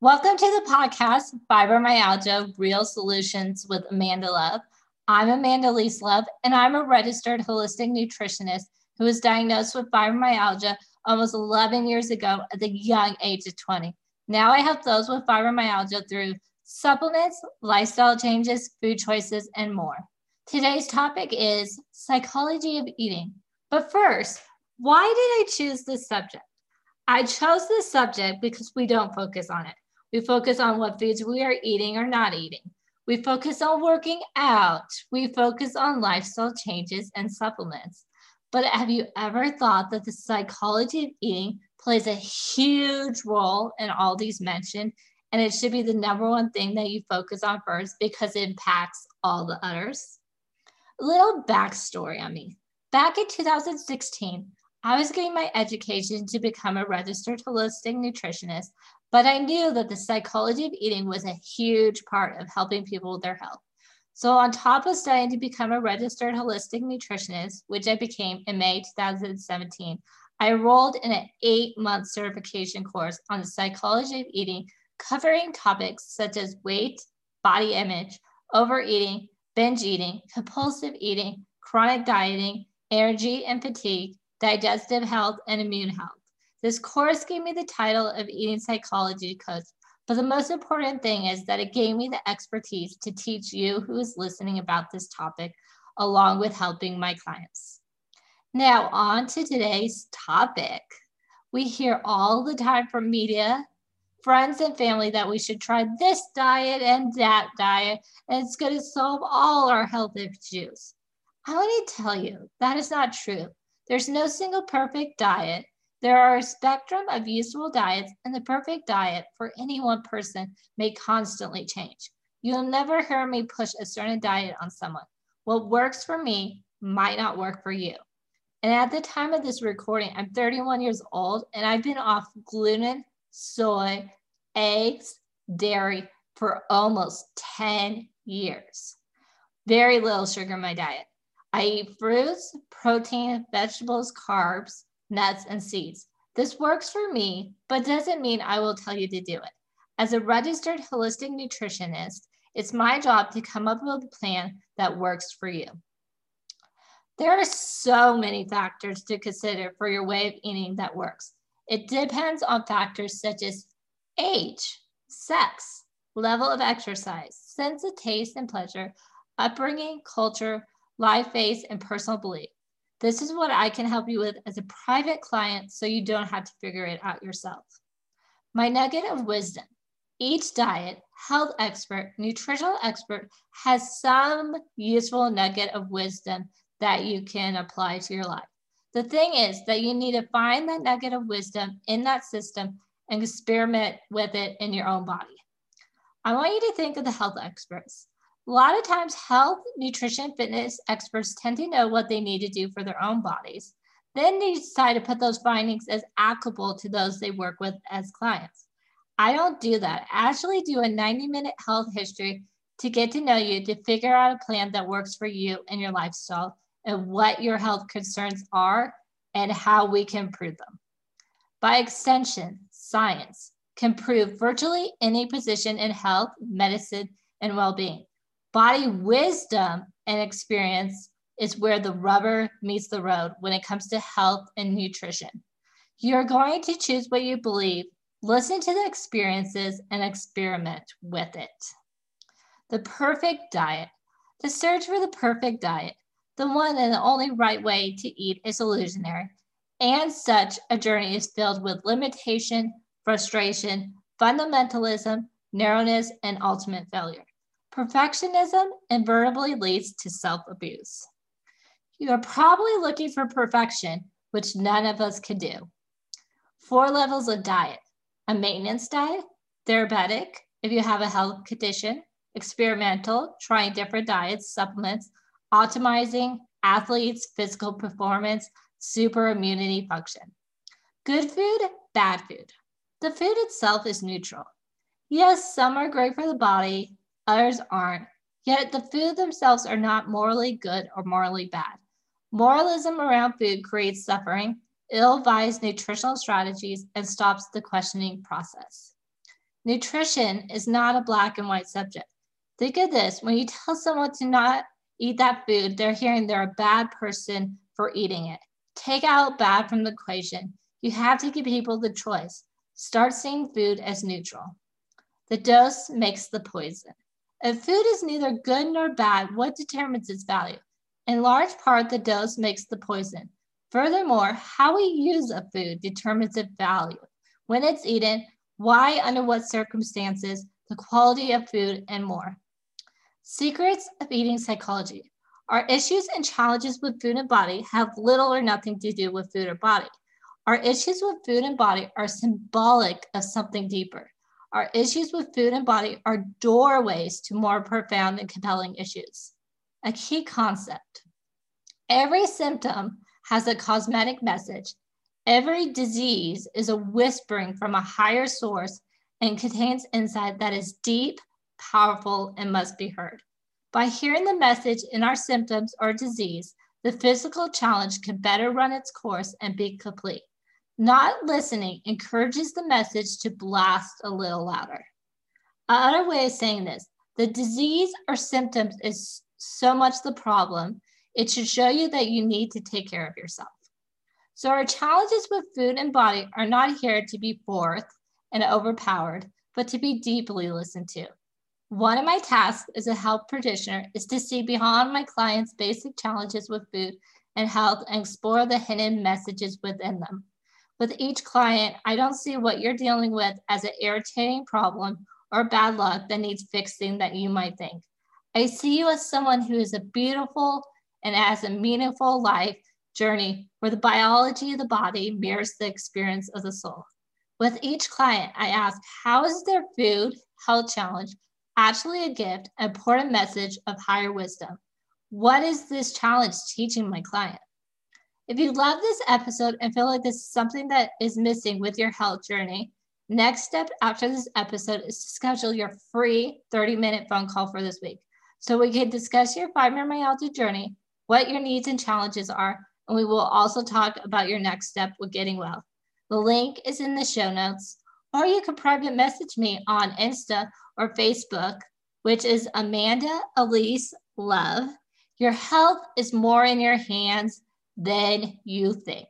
Welcome to the podcast, Fibromyalgia Real Solutions with Amanda Love. I'm Amanda Elise Love, and I'm a registered holistic nutritionist who was diagnosed with fibromyalgia almost 11 years ago at the young age of 20. Now I help those with fibromyalgia through supplements, lifestyle changes, food choices, and more. Today's topic is psychology of eating. But first, why did I choose this subject? I chose this subject because we don't focus on it. We focus on what foods we are eating or not eating. We focus on working out. We focus on lifestyle changes and supplements. But have you ever thought that the psychology of eating plays a huge role in all these mentioned? And it should be the number one thing that you focus on first because it impacts all the others. A little backstory on me. Back in 2016, I was getting my education to become a registered holistic nutritionist, but I knew that the psychology of eating was a huge part of helping people with their health. So, on top of studying to become a registered holistic nutritionist, which I became in May 2017, I enrolled in an eight month certification course on the psychology of eating, covering topics such as weight, body image, overeating, binge eating, compulsive eating, chronic dieting, energy and fatigue, digestive health, and immune health. This course gave me the title of eating psychology coach, but the most important thing is that it gave me the expertise to teach you who is listening about this topic, along with helping my clients. Now, on to today's topic. We hear all the time from media, friends, and family that we should try this diet and that diet, and it's going to solve all our health issues. I want to tell you that is not true. There's no single perfect diet. There are a spectrum of useful diets, and the perfect diet for any one person may constantly change. You'll never hear me push a certain diet on someone. What works for me might not work for you. And at the time of this recording, I'm 31 years old and I've been off gluten, soy, eggs, dairy for almost 10 years. Very little sugar in my diet. I eat fruits, protein, vegetables, carbs, nuts, and seeds. This works for me, but doesn't mean I will tell you to do it. As a registered holistic nutritionist, it's my job to come up with a plan that works for you. There are so many factors to consider for your way of eating that works. It depends on factors such as age, sex, level of exercise, sense of taste and pleasure, upbringing, culture, live phase, and personal belief. This is what I can help you with as a private client so you don't have to figure it out yourself. My nugget of wisdom each diet, health expert, nutritional expert has some useful nugget of wisdom that you can apply to your life. The thing is that you need to find that nugget of wisdom in that system and experiment with it in your own body. I want you to think of the health experts. A lot of times, health, nutrition, fitness experts tend to know what they need to do for their own bodies. Then they decide to put those findings as applicable to those they work with as clients. I don't do that. I actually do a 90 minute health history to get to know you, to figure out a plan that works for you and your lifestyle and what your health concerns are and how we can improve them. By extension, science can prove virtually any position in health, medicine, and well being. Body wisdom and experience is where the rubber meets the road when it comes to health and nutrition. You're going to choose what you believe, listen to the experiences, and experiment with it. The perfect diet. The search for the perfect diet, the one and the only right way to eat, is illusionary. And such a journey is filled with limitation, frustration, fundamentalism, narrowness, and ultimate failure. Perfectionism invariably leads to self abuse. You are probably looking for perfection, which none of us can do. Four levels of diet a maintenance diet, therapeutic, if you have a health condition, experimental, trying different diets, supplements, optimizing athletes' physical performance, super immunity function. Good food, bad food. The food itself is neutral. Yes, some are great for the body, others aren't. Yet the food themselves are not morally good or morally bad. Moralism around food creates suffering, ill advised nutritional strategies, and stops the questioning process. Nutrition is not a black and white subject. Think of this when you tell someone to not eat that food, they're hearing they're a bad person for eating it. Take out bad from the equation. You have to give people the choice. Start seeing food as neutral. The dose makes the poison. If food is neither good nor bad, what determines its value? In large part, the dose makes the poison. Furthermore, how we use a food determines its value. When it's eaten, why, under what circumstances, the quality of food, and more. Secrets of eating psychology. Our issues and challenges with food and body have little or nothing to do with food or body. Our issues with food and body are symbolic of something deeper. Our issues with food and body are doorways to more profound and compelling issues. A key concept every symptom has a cosmetic message. Every disease is a whispering from a higher source and contains insight that is deep, powerful, and must be heard. By hearing the message in our symptoms or disease, the physical challenge can better run its course and be complete. Not listening encourages the message to blast a little louder. Another way of saying this the disease or symptoms is so much the problem, it should show you that you need to take care of yourself. So, our challenges with food and body are not here to be forth and overpowered, but to be deeply listened to. One of my tasks as a health practitioner is to see beyond my clients' basic challenges with food and health and explore the hidden messages within them. With each client, I don't see what you're dealing with as an irritating problem or bad luck that needs fixing that you might think. I see you as someone who is a beautiful and has a meaningful life journey where the biology of the body mirrors the experience of the soul. With each client, I ask, how is their food health challenge actually a gift, an important message of higher wisdom? What is this challenge teaching my client? If you love this episode and feel like this is something that is missing with your health journey, next step after this episode is to schedule your free 30 minute phone call for this week. So we can discuss your fibromyalgia journey, what your needs and challenges are, and we will also talk about your next step with getting well. The link is in the show notes, or you can private message me on Insta or Facebook, which is Amanda Elise Love. Your health is more in your hands than you think.